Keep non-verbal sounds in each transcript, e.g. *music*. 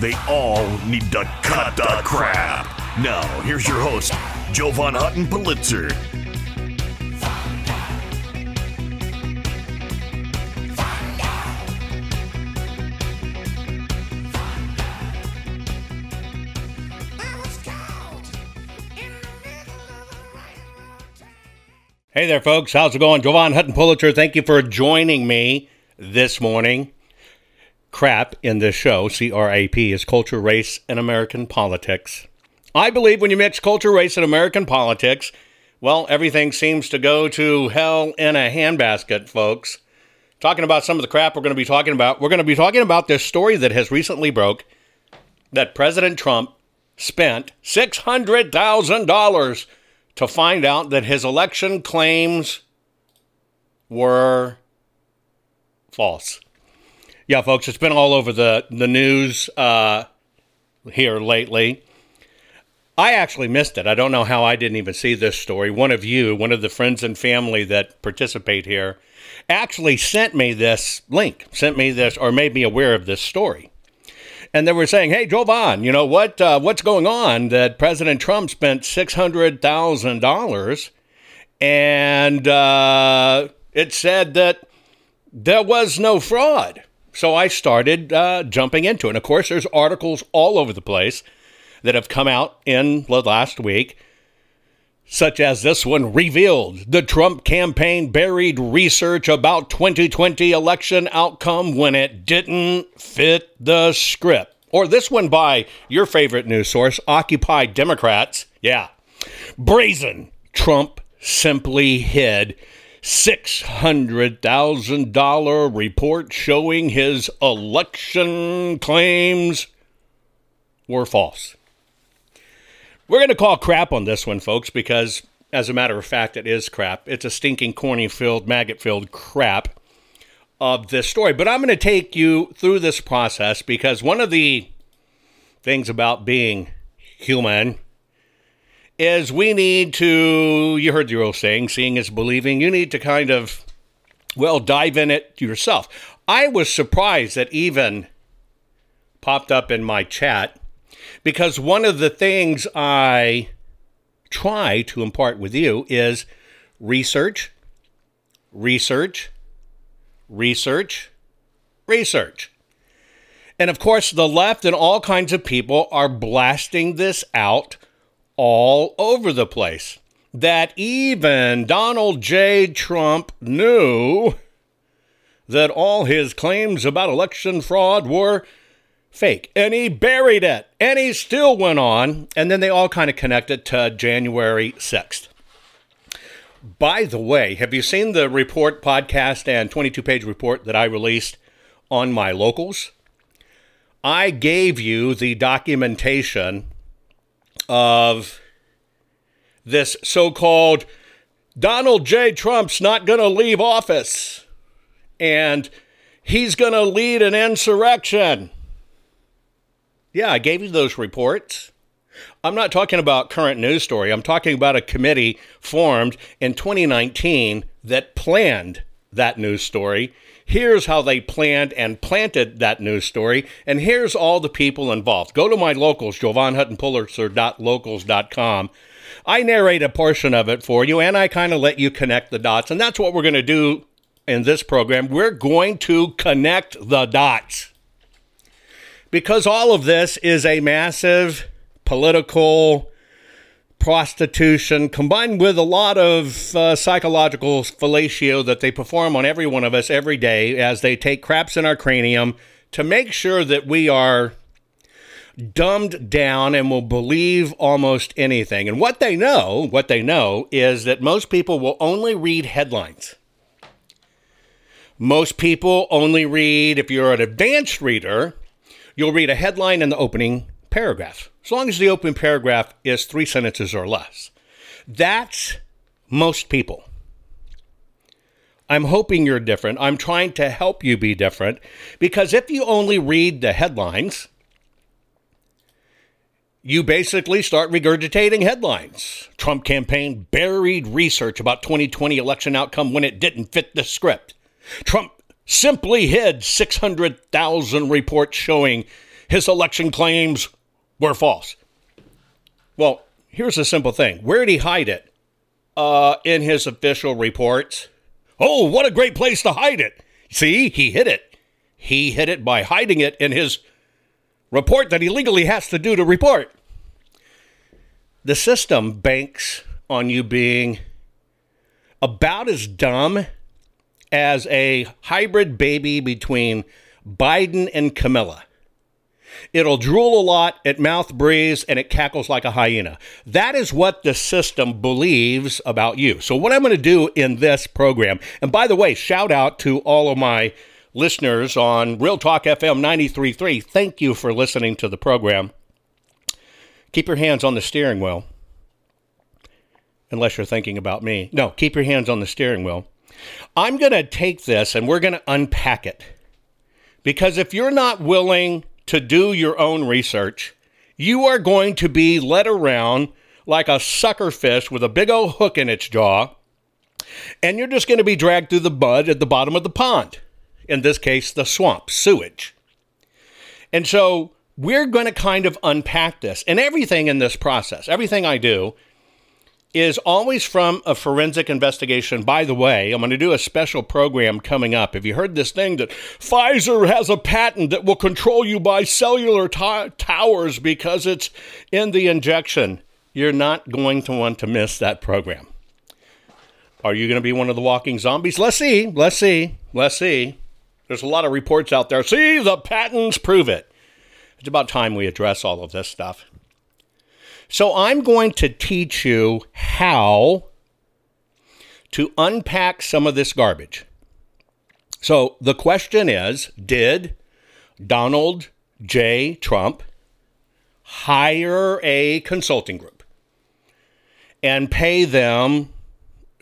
They all need to cut the crap. Now, here's your host, Jovan Hutton Pulitzer. Hey there, folks. How's it going? Jovan Hutton Pulitzer, thank you for joining me this morning. Crap in this show, C R A P, is culture, race, and American politics. I believe when you mix culture, race, and American politics, well, everything seems to go to hell in a handbasket, folks. Talking about some of the crap we're going to be talking about, we're going to be talking about this story that has recently broke that President Trump spent $600,000 to find out that his election claims were false. Yeah, folks, it's been all over the, the news uh, here lately. I actually missed it. I don't know how I didn't even see this story. One of you, one of the friends and family that participate here, actually sent me this link, sent me this, or made me aware of this story and they were saying, "Hey, Jovan, you know what? Uh, what's going on? That President Trump spent six hundred thousand dollars, and uh, it said that there was no fraud." So I started uh, jumping into it. And of course, there's articles all over the place that have come out in the last week such as this one revealed the Trump campaign buried research about 2020 election outcome when it didn't fit the script. Or this one by your favorite news source, Occupy Democrats. Yeah. Brazen. Trump simply hid $600,000 report showing his election claims were false. We're going to call crap on this one, folks, because as a matter of fact, it is crap. It's a stinking, corny filled, maggot filled crap of this story. But I'm going to take you through this process because one of the things about being human is we need to, you heard the old saying, seeing is believing. You need to kind of, well, dive in it yourself. I was surprised that even popped up in my chat because one of the things I try to impart with you is research, research, research, research. And of course, the left and all kinds of people are blasting this out all over the place. That even Donald J. Trump knew that all his claims about election fraud were fake. And he buried it. And he still went on. And then they all kind of connected to January 6th. By the way, have you seen the report podcast and 22 page report that I released on my locals? I gave you the documentation of this so called Donald J. Trump's not going to leave office and he's going to lead an insurrection. Yeah, I gave you those reports. I'm not talking about current news story. I'm talking about a committee formed in 2019 that planned that news story. Here's how they planned and planted that news story, and here's all the people involved. Go to my locals, jovanhuttonpulitzer.locals.com. I narrate a portion of it for you, and I kind of let you connect the dots, and that's what we're going to do in this program. We're going to connect the dots because all of this is a massive political prostitution, combined with a lot of uh, psychological fellatio that they perform on every one of us every day as they take craps in our cranium to make sure that we are dumbed down and will believe almost anything. And what they know, what they know is that most people will only read headlines. Most people only read, if you're an advanced reader, you'll read a headline in the opening paragraph, as long as the opening paragraph is three sentences or less. That's most people. I'm hoping you're different. I'm trying to help you be different because if you only read the headlines, you basically start regurgitating headlines. Trump campaign buried research about 2020 election outcome when it didn't fit the script. Trump simply hid 600,000 reports showing his election claims were false. Well, here's a simple thing. Where did he hide it? Uh, in his official reports. Oh, what a great place to hide it. See, he hid it. He hid it by hiding it in his report that he legally has to do to report. The system banks on you being about as dumb as a hybrid baby between Biden and Camilla. It'll drool a lot, it mouth breathes, and it cackles like a hyena. That is what the system believes about you. So, what I'm going to do in this program, and by the way, shout out to all of my listeners on Real Talk FM 93.3. Thank you for listening to the program. Keep your hands on the steering wheel. Unless you're thinking about me. No, keep your hands on the steering wheel. I'm going to take this and we're going to unpack it. Because if you're not willing to do your own research, you are going to be led around like a sucker fish with a big old hook in its jaw, and you're just going to be dragged through the mud at the bottom of the pond in this case, the swamp, sewage. And so we're going to kind of unpack this. And everything in this process, everything I do, is always from a forensic investigation. By the way, I'm going to do a special program coming up. Have you heard this thing that Pfizer has a patent that will control you by cellular t- towers because it's in the injection? You're not going to want to miss that program. Are you going to be one of the walking zombies? Let's see. Let's see. Let's see. There's a lot of reports out there. See, the patents prove it. It's about time we address all of this stuff. So, I'm going to teach you how to unpack some of this garbage. So, the question is Did Donald J. Trump hire a consulting group and pay them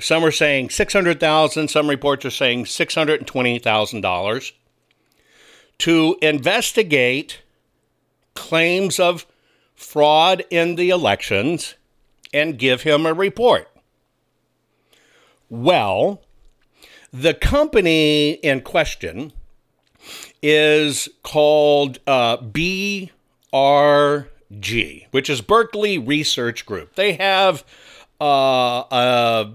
some are saying 600,000, some reports are saying $620,000 to investigate claims of fraud in the elections and give him a report. Well, the company in question is called uh, BRG, which is Berkeley Research Group. They have uh, a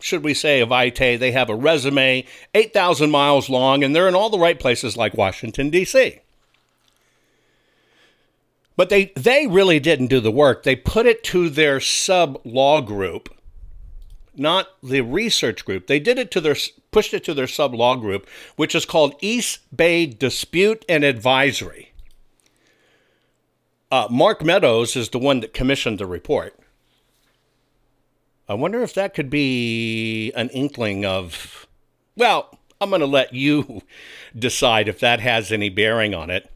should we say, of Vitae. They have a resume 8,000 miles long, and they're in all the right places like Washington, D.C. But they, they really didn't do the work. They put it to their sub law group, not the research group. They did it to their pushed it to their sub law group, which is called East Bay Dispute and Advisory. Uh, Mark Meadows is the one that commissioned the report. I wonder if that could be an inkling of, well, I'm going to let you *laughs* decide if that has any bearing on it.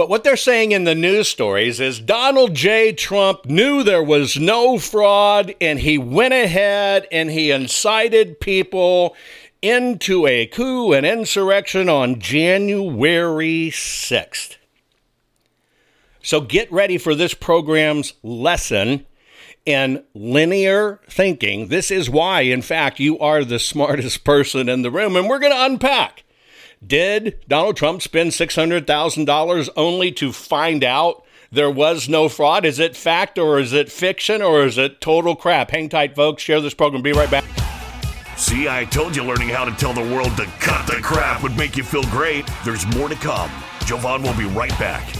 But what they're saying in the news stories is Donald J. Trump knew there was no fraud and he went ahead and he incited people into a coup and insurrection on January 6th. So get ready for this program's lesson in linear thinking. This is why, in fact, you are the smartest *laughs* person in the room. And we're going to unpack. Did Donald Trump spend $600,000 only to find out there was no fraud? Is it fact or is it fiction or is it total crap? Hang tight, folks. Share this program. Be right back. See, I told you learning how to tell the world to cut the crap would make you feel great. There's more to come. Jovan will be right back.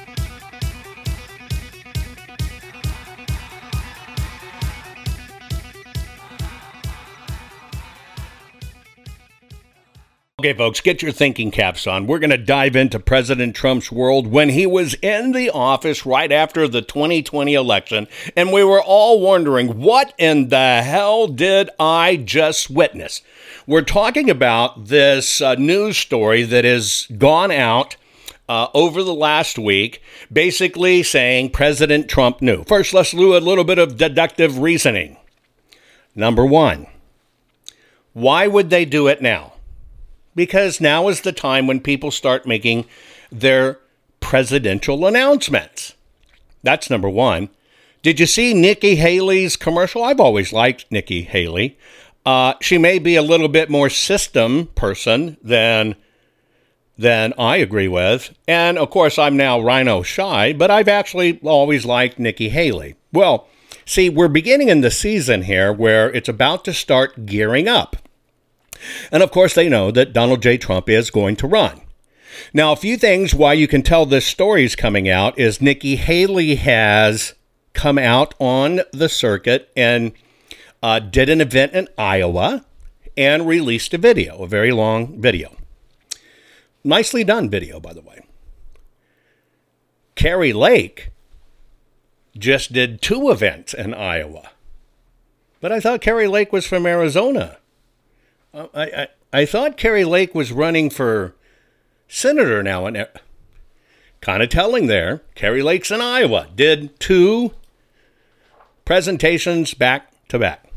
Okay, folks, get your thinking caps on. We're going to dive into President Trump's world when he was in the office right after the 2020 election, and we were all wondering, what in the hell did I just witness? We're talking about this uh, news story that has gone out uh, over the last week, basically saying President Trump knew. First, let's do a little bit of deductive reasoning. Number one, why would they do it now? Because now is the time when people start making their presidential announcements. That's number one. Did you see Nikki Haley's commercial? I've always liked Nikki Haley. Uh, she may be a little bit more system person than than I agree with, and of course I'm now rhino shy, but I've actually always liked Nikki Haley. Well, see, we're beginning in the season here where it's about to start gearing up. And of course, they know that Donald J. Trump is going to run. Now, a few things why you can tell this story is coming out is Nikki Haley has come out on the circuit and uh, did an event in Iowa and released a video, a very long video. Nicely done video, by the way. Kari Lake just did two events in Iowa. But I thought Kari Lake was from Arizona. I, I, I thought Kari Lake was running for senator now. And uh, kind of telling there. Kari Lakes in Iowa did two presentations back to back.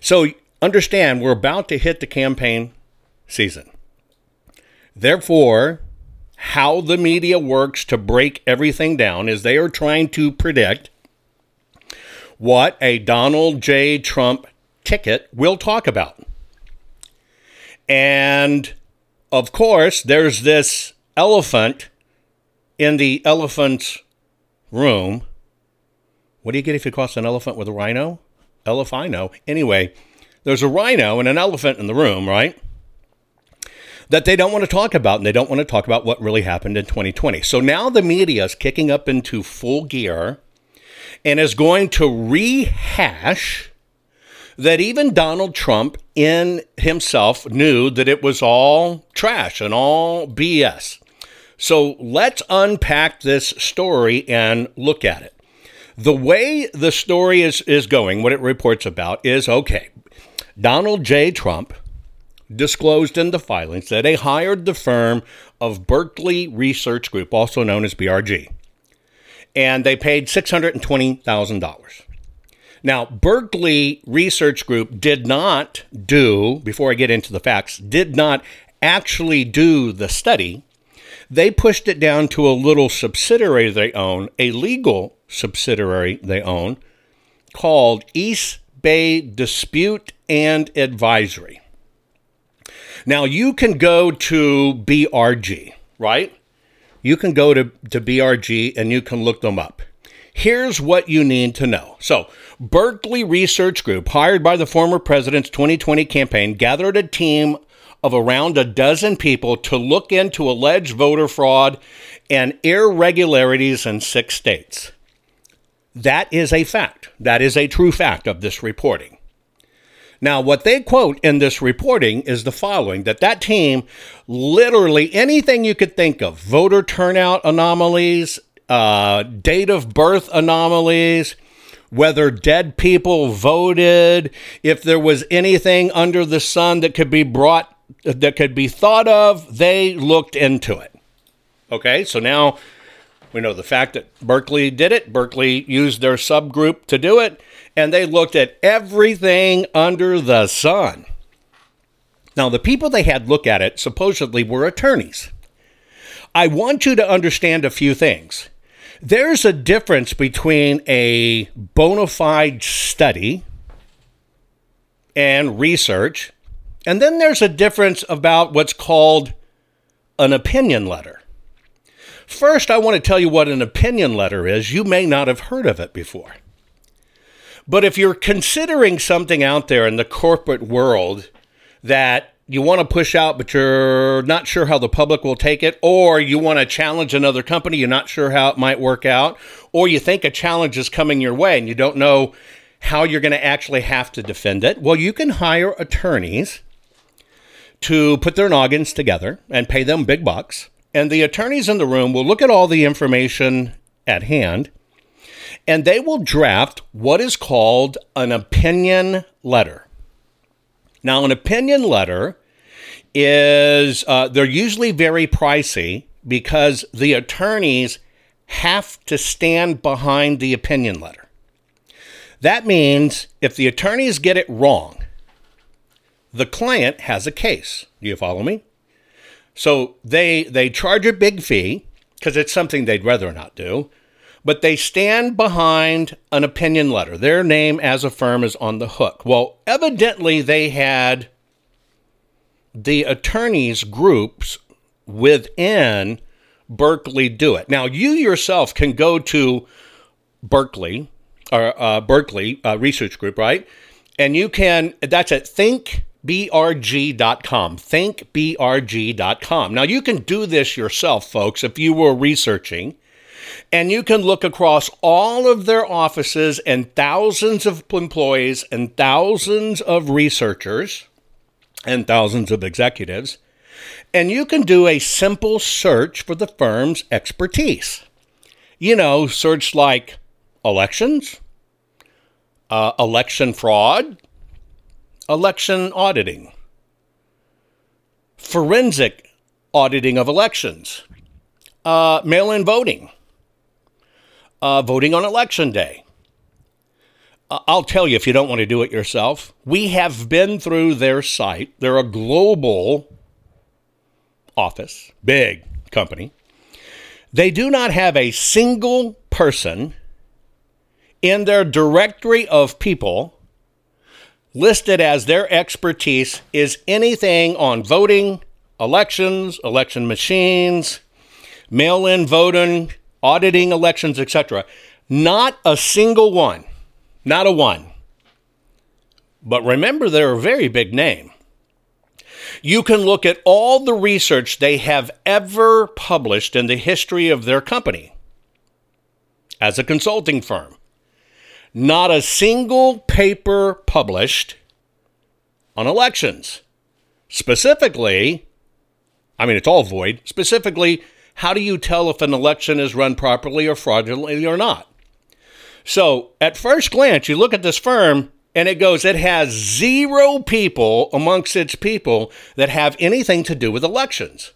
So understand, we're about to hit the campaign season. Therefore, how the media works to break everything down is they are trying to predict what a Donald J. Trump ticket We'll talk about. And of course, there's this elephant in the elephant's room. What do you get if you cross an elephant with a rhino? Elephino. Anyway, there's a rhino and an elephant in the room, right? That they don't want to talk about, and they don't want to talk about what really happened in 2020. So now the media is kicking up into full gear and is going to rehash that even Donald Trump in himself knew that it was all trash and all BS. So let's unpack this story and look at it. The way the story is, is going, what it reports about is okay, Donald J. Trump disclosed in the filings that he hired the firm of Berkeley Research Group, also known as BRG, and they paid $620,000. Now, Berkeley Research Group did not do, before I get into the facts, did not actually do the study. They pushed it down to a little subsidiary they own, a legal subsidiary they own, called East Bay Dispute and Advisory. Now, you can go to BRG, right? You can go to, to BRG and you can look them up. Here's what you need to know. So, Berkeley Research Group, hired by the former president's 2020 campaign, gathered a team of around a dozen people to look into alleged voter fraud and irregularities in six states. That is a fact. That is a true fact of this reporting. Now, what they quote in this reporting is the following that that team, literally anything you could think of, voter turnout anomalies, uh, date of birth anomalies, whether dead people voted, if there was anything under the sun that could be brought, that could be thought of, they looked into it. Okay, so now we know the fact that Berkeley did it. Berkeley used their subgroup to do it, and they looked at everything under the sun. Now, the people they had look at it supposedly were attorneys. I want you to understand a few things. There's a difference between a bona fide study and research, and then there's a difference about what's called an opinion letter. First, I want to tell you what an opinion letter is. You may not have heard of it before. But if you're considering something out there in the corporate world that you want to push out, but you're not sure how the public will take it, or you want to challenge another company, you're not sure how it might work out, or you think a challenge is coming your way and you don't know how you're going to actually have to defend it, well, you can hire attorneys to put their noggins together and pay them big bucks. And the attorneys in the room will look at all the information at hand and they will draft what is called an opinion letter. Now, an opinion letter is, uh, they're usually very pricey because the attorneys have to stand behind the opinion letter. That means if the attorneys get it wrong, the client has a case. Do you follow me? So they they charge a big fee because it's something they'd rather not do but they stand behind an opinion letter. Their name as a firm is on the hook. Well, evidently they had the attorneys groups within Berkeley do it. Now, you yourself can go to Berkeley or uh, Berkeley uh, Research Group, right? And you can, that's at thinkbrg.com. Thinkbrg.com. Now, you can do this yourself, folks, if you were researching and you can look across all of their offices and thousands of employees and thousands of researchers and thousands of executives. And you can do a simple search for the firm's expertise. You know, search like elections, uh, election fraud, election auditing, forensic auditing of elections, uh, mail in voting, uh, voting on election day. I'll tell you if you don't want to do it yourself. We have been through their site. They're a global office, big company. They do not have a single person in their directory of people listed as their expertise is anything on voting, elections, election machines, mail in voting, auditing elections, etc. Not a single one. Not a one. But remember, they're a very big name. You can look at all the research they have ever published in the history of their company as a consulting firm. Not a single paper published on elections. Specifically, I mean, it's all void. Specifically, how do you tell if an election is run properly or fraudulently or not? So, at first glance, you look at this firm and it goes, it has zero people amongst its people that have anything to do with elections.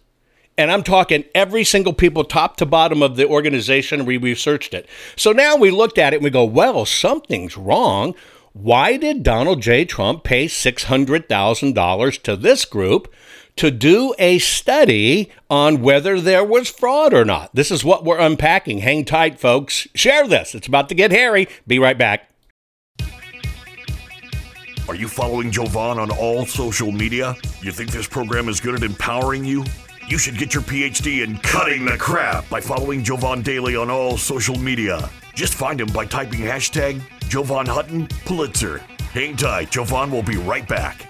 And I'm talking every single people, top to bottom of the organization. We researched it. So now we looked at it and we go, well, something's wrong. Why did Donald J. Trump pay $600,000 to this group to do a study on whether there was fraud or not? This is what we're unpacking. Hang tight, folks. Share this. It's about to get hairy. Be right back. Are you following Jovan on all social media? You think this program is good at empowering you? You should get your PhD in cutting the crap by following Jovan Daily on all social media. Just find him by typing hashtag Jovan Hutton Pulitzer. Hang tight, Jovan will be right back.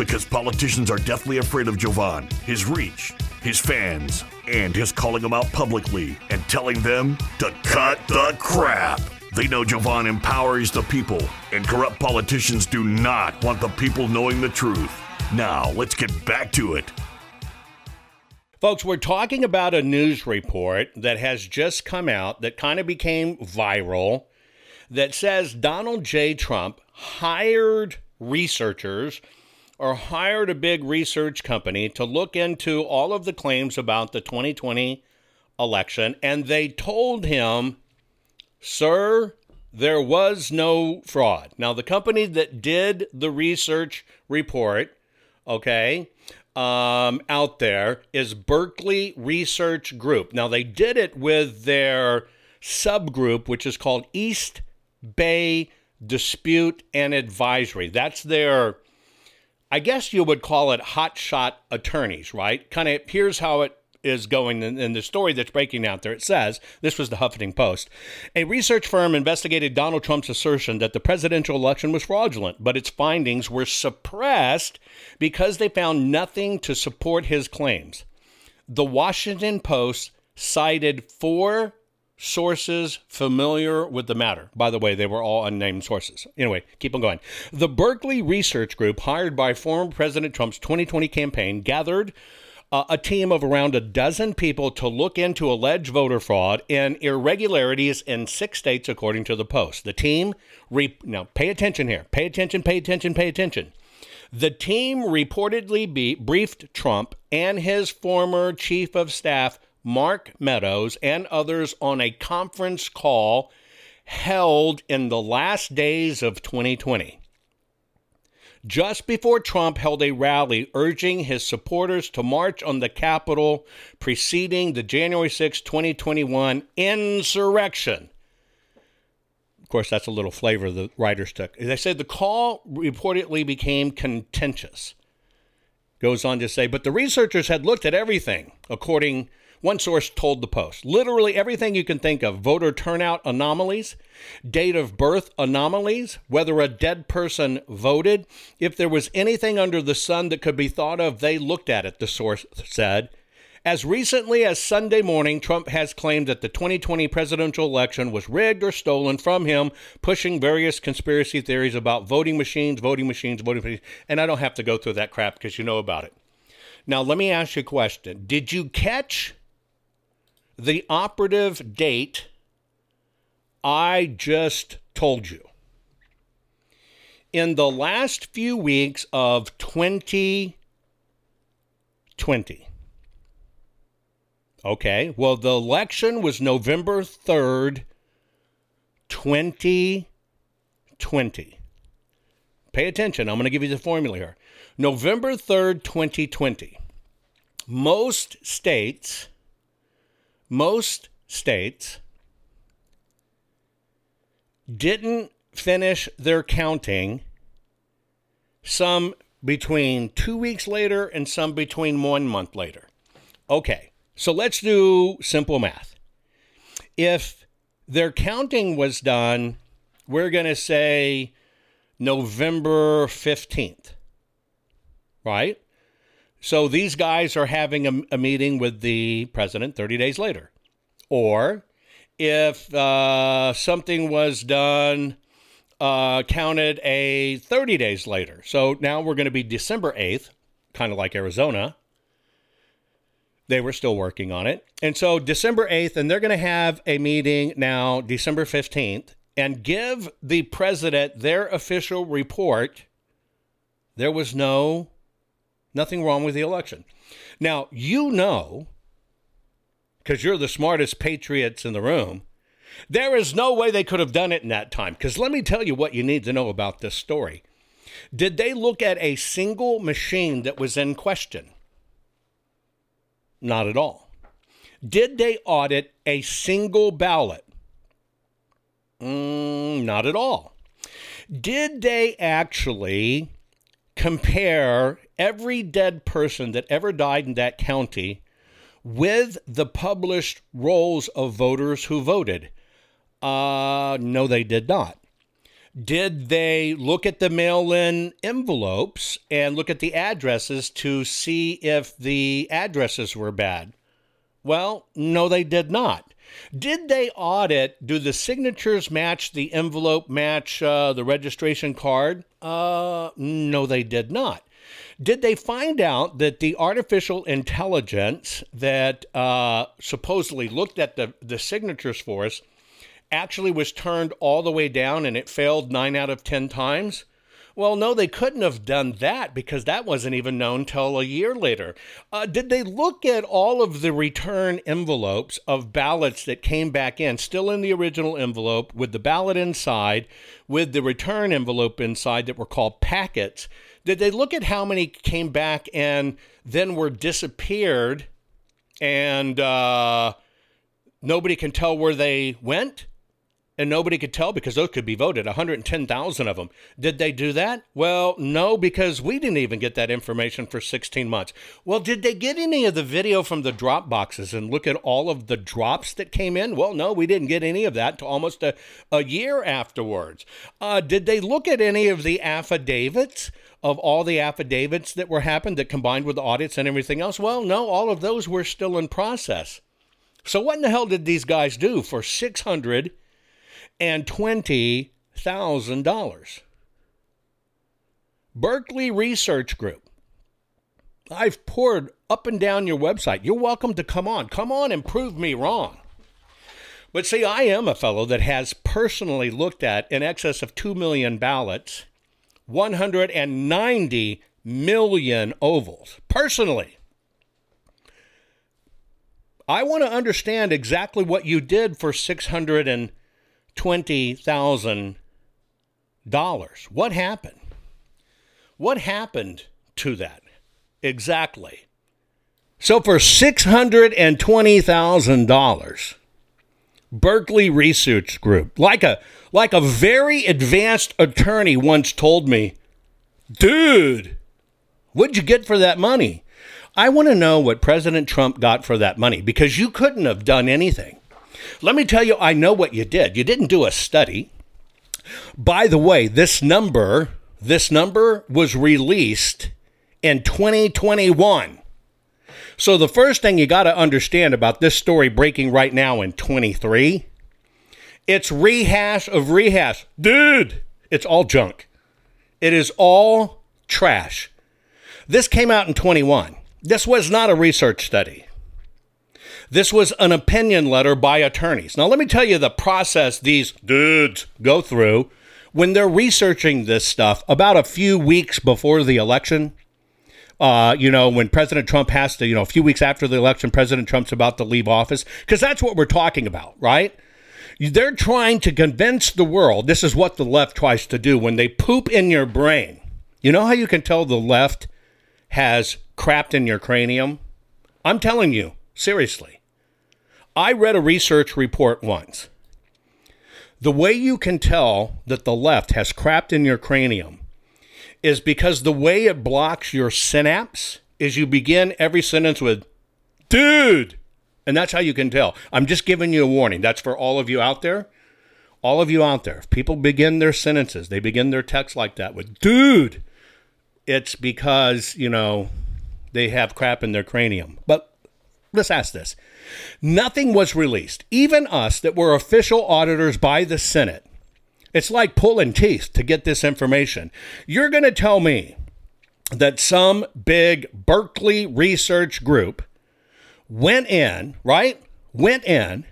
Because politicians are deathly afraid of Jovan, his reach, his fans, and his calling them out publicly and telling them to cut the crap. They know Jovan empowers the people, and corrupt politicians do not want the people knowing the truth. Now, let's get back to it. Folks, we're talking about a news report that has just come out that kind of became viral that says Donald J. Trump hired researchers or hired a big research company to look into all of the claims about the 2020 election. And they told him, sir, there was no fraud. Now, the company that did the research report, okay, um, out there is Berkeley Research Group. Now, they did it with their subgroup, which is called East Bay Dispute and Advisory. That's their I guess you would call it hotshot attorneys, right? Kind of here's how it is going in, in, the story that's breaking out there. It says this was the Huffington Post. A research firm investigated Donald Trump's assertion that the presidential election was fraudulent, but its findings were suppressed because they found nothing to support his claims. The Washington Post cited four sources familiar with the matter. By the way, they were all unnamed sources. Anyway, keep on going. The Berkeley Research Group, hired by former President Trump's 2020 campaign, gathered uh, a team of around a dozen people to look into alleged voter fraud and irregularities in six states, according to the Post. The team, re- now pay attention here, pay attention, pay attention, pay attention. The team reportedly be- briefed Trump and his former chief of staff Mark Meadows, and others on a conference call held in the last days of 2020. Just before Trump held a rally urging his supporters to march on the Capitol preceding the January 6, 2021 insurrection. Of course, that's a little flavor the writers took. They said the call reportedly became contentious. Goes on to say, but the researchers had looked at everything, according one source told the Post literally everything you can think of voter turnout anomalies, date of birth anomalies, whether a dead person voted. If there was anything under the sun that could be thought of, they looked at it, the source said. As recently as Sunday morning, Trump has claimed that the 2020 presidential election was rigged or stolen from him, pushing various conspiracy theories about voting machines, voting machines, voting machines. And I don't have to go through that crap because you know about it. Now, let me ask you a question. Did you catch the operative date I just told you. In the last few weeks of 2020. Okay, well, the election was November 3rd, 2020. Pay attention, I'm going to give you the formula here. November 3rd, 2020. Most states most states didn't finish their counting some between two weeks later and some between one month later. Okay, so let's do simple math. If their counting was done, we're going to say November 15th. Right? So these guys are having a, a meeting with the president 30 days later. Or if uh, something was done, uh, counted a 30 days later. So now we're going to be December 8th, kind of like Arizona. They were still working on it. And so December 8th, and they're going to have a meeting now, December 15th, and give the president their official report. There was no, nothing wrong with the election. Now, you know, because you're the smartest patriots in the room, there is no way they could have done it in that time. Because let me tell you what you need to know about this story. Did they look at a single machine that was in question? Not at all. Did they audit a single ballot? Mm, not at all. Did they actually compare every dead person that ever died in that county with the published rolls of voters who voted? Uh, no, they did not. Did they look at the mail in envelopes and look at the addresses to see if the addresses were bad? Well, no, they did not. Did they audit? Do the signatures match the envelope, match uh, the registration card? Uh, no, they did not. Did they find out that the artificial intelligence that uh, supposedly looked at the, the signatures for us actually was turned all the way down and it failed nine out of 10 times? Well, no, they couldn't have done that because that wasn't even known till a year later. Uh, did they look at all of the return envelopes of ballots that came back in, still in the original envelope, with the ballot inside, with the return envelope inside that were called packets? Did they look at how many came back and then were disappeared and uh, nobody can tell where they went? And nobody could tell because those could be voted 110,000 of them. Did they do that? Well, no, because we didn't even get that information for 16 months. Well, did they get any of the video from the drop boxes and look at all of the drops that came in? Well, no, we didn't get any of that to almost a, a year afterwards. Uh, did they look at any of the affidavits? Of all the affidavits that were happened that combined with the audits and everything else? Well, no, all of those were still in process. So, what in the hell did these guys do for 600 and $20,000. Berkeley Research Group. I've poured up and down your website. You're welcome to come on. Come on and prove me wrong. But see, I am a fellow that has personally looked at in excess of 2 million ballots, 190 million ovals. Personally. I want to understand exactly what you did for 600 and $20,000. What happened? What happened to that exactly? So for $620,000, Berkeley Research Group, like a like a very advanced attorney once told me, "Dude, what'd you get for that money?" I want to know what President Trump got for that money because you couldn't have done anything. Let me tell you, I know what you did. You didn't do a study. By the way, this number, this number was released in 2021. So the first thing you got to understand about this story breaking right now in 23, it's rehash of rehash. Dude, it's all junk. It is all trash. This came out in 21. This was not a research study. This was an opinion letter by attorneys. Now, let me tell you the process these dudes go through when they're researching this stuff about a few weeks before the election. Uh, you know, when President Trump has to, you know, a few weeks after the election, President Trump's about to leave office, because that's what we're talking about, right? They're trying to convince the world this is what the left tries to do when they poop in your brain. You know how you can tell the left has crapped in your cranium? I'm telling you, seriously. I read a research report once. The way you can tell that the left has crapped in your cranium is because the way it blocks your synapse is you begin every sentence with, dude. And that's how you can tell. I'm just giving you a warning. That's for all of you out there. all of you out there, if people begin their sentences, they begin their text like that with dude, it's because, you know, they have crap in their cranium. But let's ask this nothing was released, even us that were official auditors by the Senate. It's like pulling teeth to get this information. You're going to tell me that some big Berkeley research group went in, right? Went in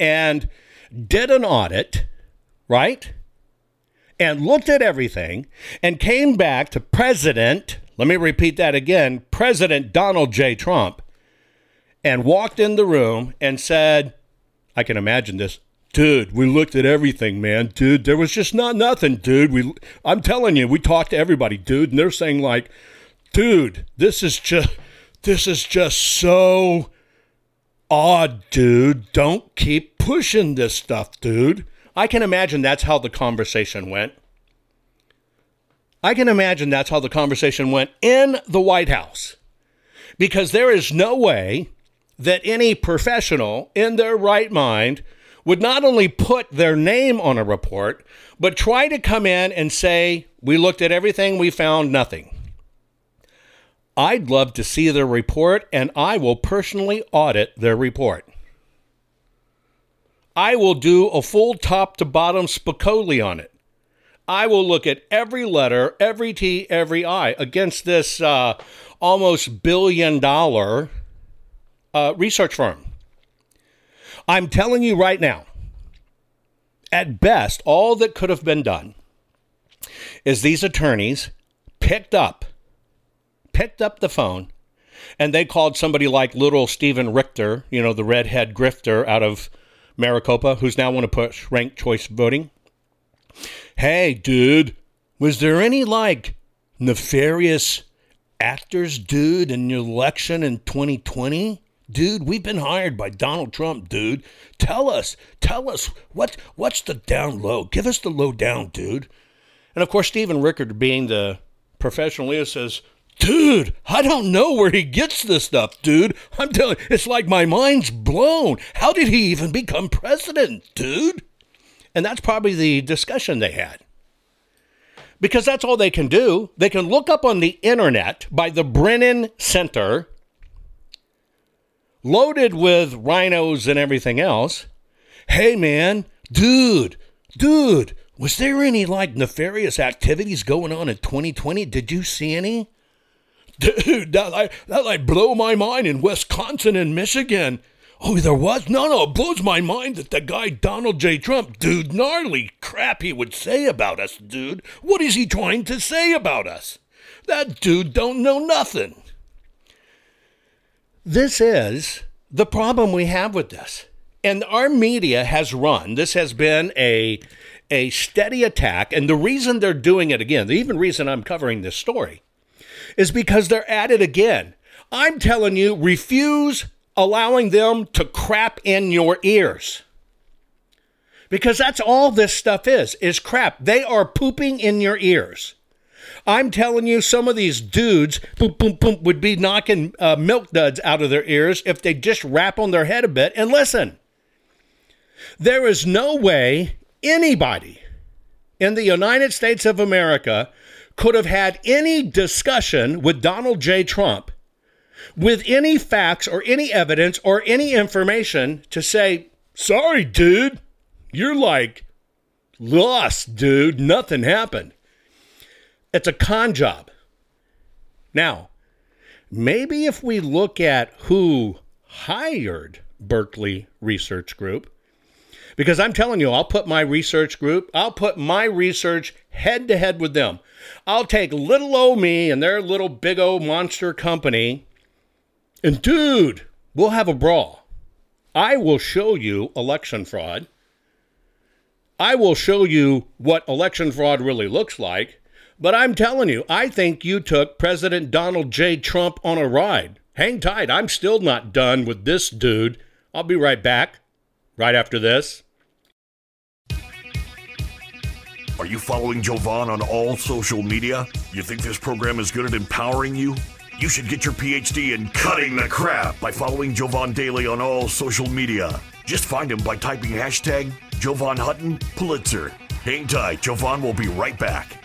and did an audit, right? And looked at everything and came back to President, let me repeat that again, President Donald J. Trump, and walked in the room and said, I can imagine this. Dude, we looked at everything, man. Dude, there was just not nothing, dude. We I'm telling you, we talked to everybody, dude, and they're saying like, dude, this is just this is just so odd, dude. Don't keep pushing this stuff, dude. I can imagine that's how the conversation went. I can imagine that's how the conversation went in the White House. Because there is no way that any professional in their right mind would not only put their name on a report, but try to come in and say, We looked at everything, we found nothing. I'd love to see their report, and I will personally audit their report. I will do a full top to bottom Spicoli on it. I will look at every letter, every T, every I against this uh, almost billion dollar uh, research firm. I'm telling you right now, at best, all that could have been done is these attorneys picked up picked up the phone and they called somebody like little Stephen Richer, you know, the redhead grifter out of Maricopa, who's now want to push ranked choice voting. Hey, dude, was there any like nefarious actors, dude, in your election in 2020? Dude, we've been hired by Donald Trump, dude. Tell us, tell us what what's the down low? Give us the low down, dude. And of course, Stephen Rickard, being the professional is, says, Dude, I don't know where he gets this stuff, dude. I'm telling it's like my mind's blown. How did he even become president, dude? And that's probably the discussion they had. Because that's all they can do. They can look up on the internet by the Brennan Center, loaded with RINOs and everything else. Hey, man, dude, dude, was there any like nefarious activities going on in 2020? Did you see any? dude, that like that like blow my mind in Wisconsin and Michigan. Oh, there was? No, no, it blows my mind that the guy Donald J. Trump, dude, gnarly crap he would say about us, dude. What is he trying to say about us? That dude don't know nothing. This is the problem we have with this. And our media has run, this has been a a steady attack, and the reason they're doing it again, the even reason I'm covering this story, is because they're at it again. I'm telling you, refuse allowing them to crap in your ears. Because that's all this stuff is, is crap. They are pooping in your ears. I'm telling you, some of these dudes boom, boom, boom, would be knocking uh, milk duds out of their ears if they just rap on their head a bit and listen. There is no way anybody in the United States of America could have had any discussion with Donald J. Trump with any facts or any evidence or any information to say, sorry, dude, you're like lost, dude. Nothing happened. It's a con job. Now, maybe if we look at who hired Berkeley Research Group, because I'm telling you, I'll put my research group, I'll put my research head to head with them. I'll take little old me and their little big old monster company, and dude, we'll have a brawl. I will show you election fraud. I will show you what election fraud really looks like. But I'm telling you, I think you took President Donald J. Trump on a ride. Hang tight. I'm still not done with this dude. I'll be right back, right after this. Are you following Jovan on all social media? You think this program is good at empowering you? You should get your PhD in cutting the crap by following Jovan Daily on all social media. Just find him by typing hashtag Jovan Hutton, Pulitzer. Hang tight, Jovan will be right back.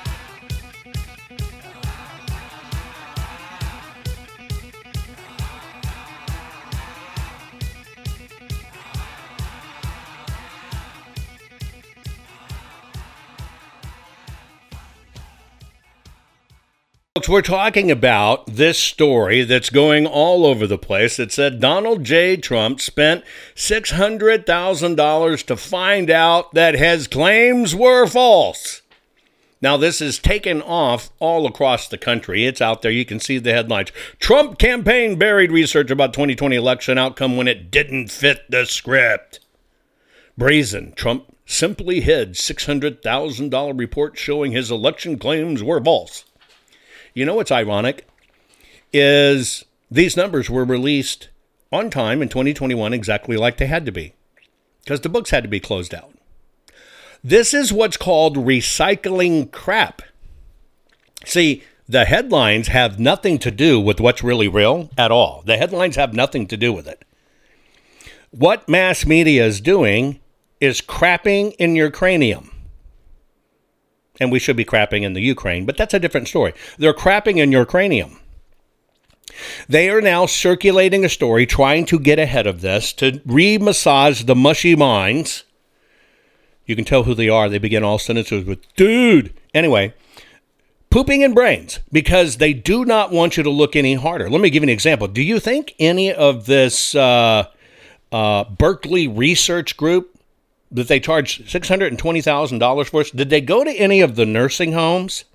Folks, we're talking about this story that's going all over the place. that said Donald J. Trump spent $600,000 to find out that his claims were false. Now, this is taken off all across the country. It's out there. You can see the headlines. Trump campaign buried research about 2020 election outcome when it didn't fit the script. Brazen. Trump simply hid $600,000 report showing his election claims were false. You know what's ironic is these numbers were released on time in 2021 exactly like they had to be because the books had to be closed out. This is what's called recycling crap. See, the headlines have nothing to do with what's really real at all. The headlines have nothing to do with it. What mass media is doing is crapping in your cranium and we should be crapping in the Ukraine, but that's a different story. They're crapping in your cranium. They are now circulating a story trying to get ahead of this to re massage the mushy minds You can tell who they are. They begin all sentences with dude. Anyway, pooping in brains because they do not want you to look any harder. Let me give you an example. Do you think any of this uh, uh, Berkeley research group that they charged $620,000 for, did they go to any of the nursing homes?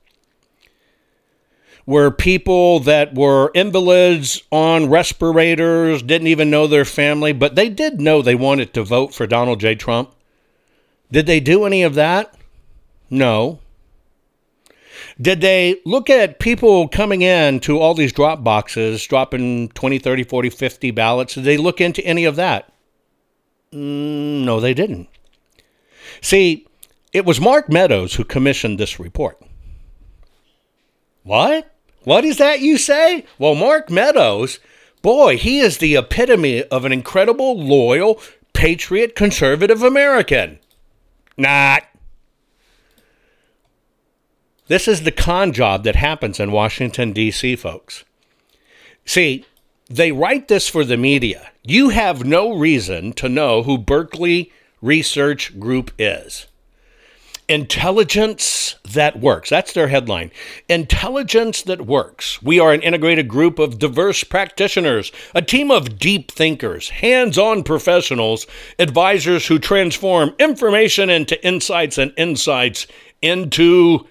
Where people that were invalids on respirators didn't even know their family, but they did know they wanted to vote for Donald J. Trump. Did they do any of that? No. Did they look at people coming in to all these drop boxes, dropping 20, 30, 40, 50 ballots? Did they look into any of that? Mm, no, they didn't. See, it was Mark Meadows who commissioned this report. What? What is that you say? Well, Mark Meadows, boy, he is the epitome of an incredible, loyal, patriot, conservative American. Not. This is the con job that happens in Washington, D.C., folks. See, they write this for the media. You have no reason to know who Berkeley Research Group is. Intelligence that works. That's their headline. Intelligence that works. We are an integrated group of diverse practitioners, a team of deep thinkers, hands on professionals, advisors who transform information into insights and insights into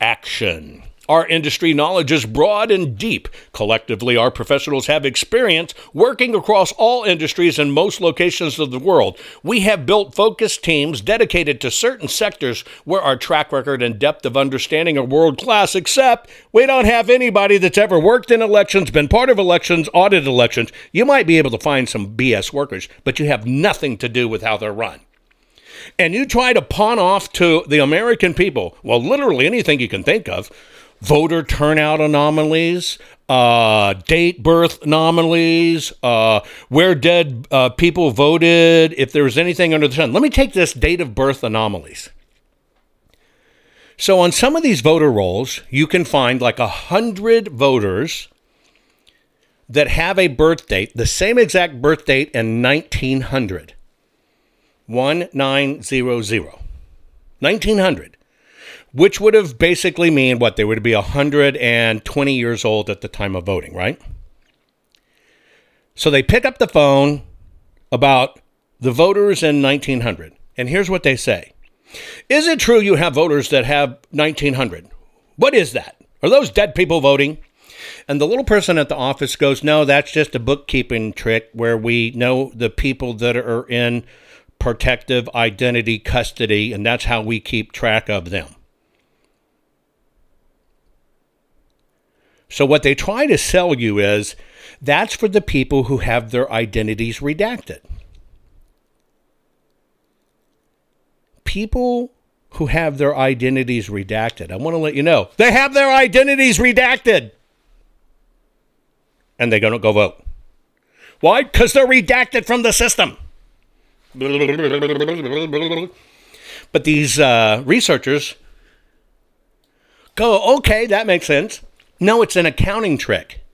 action. Our industry knowledge is broad and deep. Collectively, our professionals have experience working across all industries in most locations of the world. We have built focused teams dedicated to certain sectors where our track record and depth of understanding are world class, except we don't have anybody that's ever worked in elections, been part of elections, audited elections. You might be able to find some BS workers, but you have nothing to do with how they're run and you try to pawn off to the American people, well, literally anything you can think of voter turnout anomalies, uh, date birth anomalies, uh, where dead uh, people voted, if there was anything under the sun. Let me take this date of birth anomalies. So on some of these voter rolls, you can find like a hundred voters that have a birth date, the same exact birth date in 1900. 1900. 1900 which would have basically mean what they would be 120 years old at the time of voting, right? So they pick up the phone about the voters in 1900, and here's what they say Is it true you have voters that have 1900? What is that? Are those dead people voting? And the little person at the office goes, No, that's just a bookkeeping trick where we know the people that are in protective identity custody, and that's how we keep track of them. So, what they try to sell you is that's for the people who have their identities redacted. People who have their identities redacted, I want to let you know, they have their identities redacted. And they're going to go vote. Why? Because they're redacted from the system. But these uh, researchers go, okay, that makes sense. No, it's an accounting trick.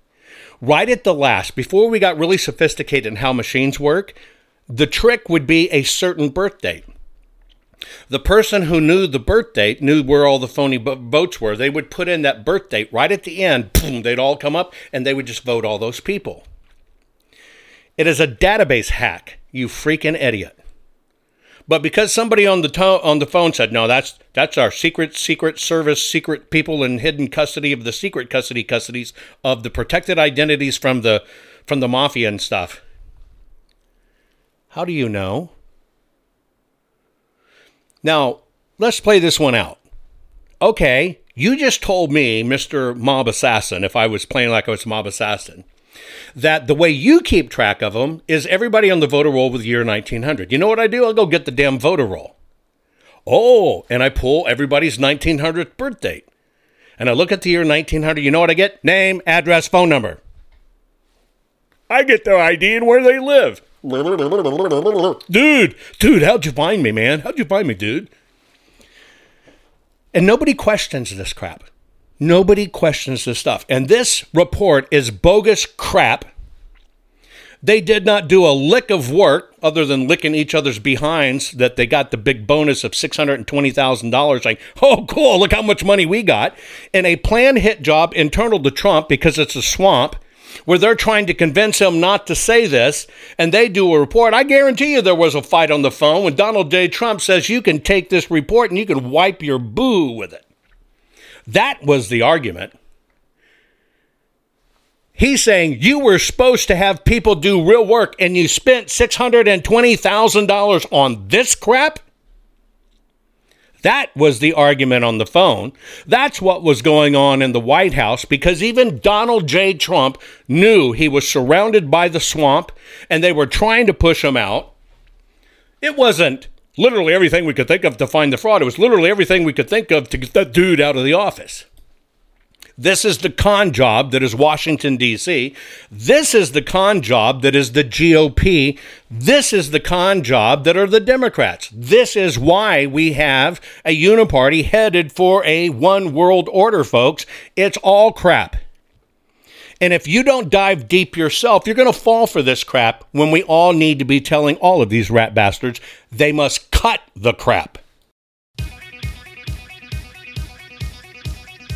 Right at the last, before we got really sophisticated in how machines work, the trick would be a certain birth date. The person who knew the birth date knew where all the phony votes were. They would put in that birth date right at the end. Boom, they'd all come up and they would just vote all those people. It is a database hack, you freaking idiot. But because somebody on the to- on the phone said, "No, that's that's our secret secret service secret people in hidden custody of the secret custody custodies of the protected identities from the from the mafia and stuff." How do you know? Now, let's play this one out. Okay, you just told me, Mr. Mob Assassin, if I was playing like I was Mob Assassin, that the way you keep track of them is everybody on the voter roll with year 1900. You know what I do? I'll go get the damn voter roll. Oh, and I pull everybody's 1900th birth date. And I look at the year 1900. You know what I get? Name, address, phone number. I get their ID and where they live. Dude, dude, how'd you find me, man? How'd you find me, dude? And nobody questions this crap. Nobody questions this stuff. And this report is bogus crap They did not do a lick of work other than licking each other's behinds that they got the big bonus of $620,000 like, "Oh, cool, look how much money we got." And a plan hit job internal to Trump because it's a swamp where they're trying to convince him not to say this, and they do a report. I guarantee you there was a fight on the phone when Donald J. Trump says you can take this report and you can wipe your boo with it. That was the argument. He's saying you were supposed to have people do real work and you spent $620,000 on this crap? That was the argument on the phone. That's what was going on in the White House because even Donald J. Trump knew he was surrounded by the swamp and they were trying to push him out. It wasn't literally everything we could think of to find the fraud, it was literally everything we could think of to get that dude out of the office. This is the con job that is Washington, D.C. This is the con job that is the GOP. This is the con job that are the Democrats. This is why we have a uniparty headed for a one world order, folks. It's all crap. And if you don't dive deep yourself, you're going to fall for this crap when we all need to be telling all of these rat bastards they must cut the crap.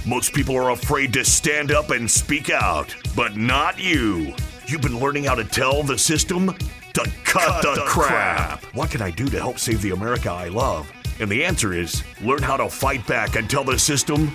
Most people are afraid to stand up and speak out, but not you. You've been learning how to tell the system to cut, cut the, the crap. crap. What can I do to help save the America I love? And the answer is learn how to fight back and tell the system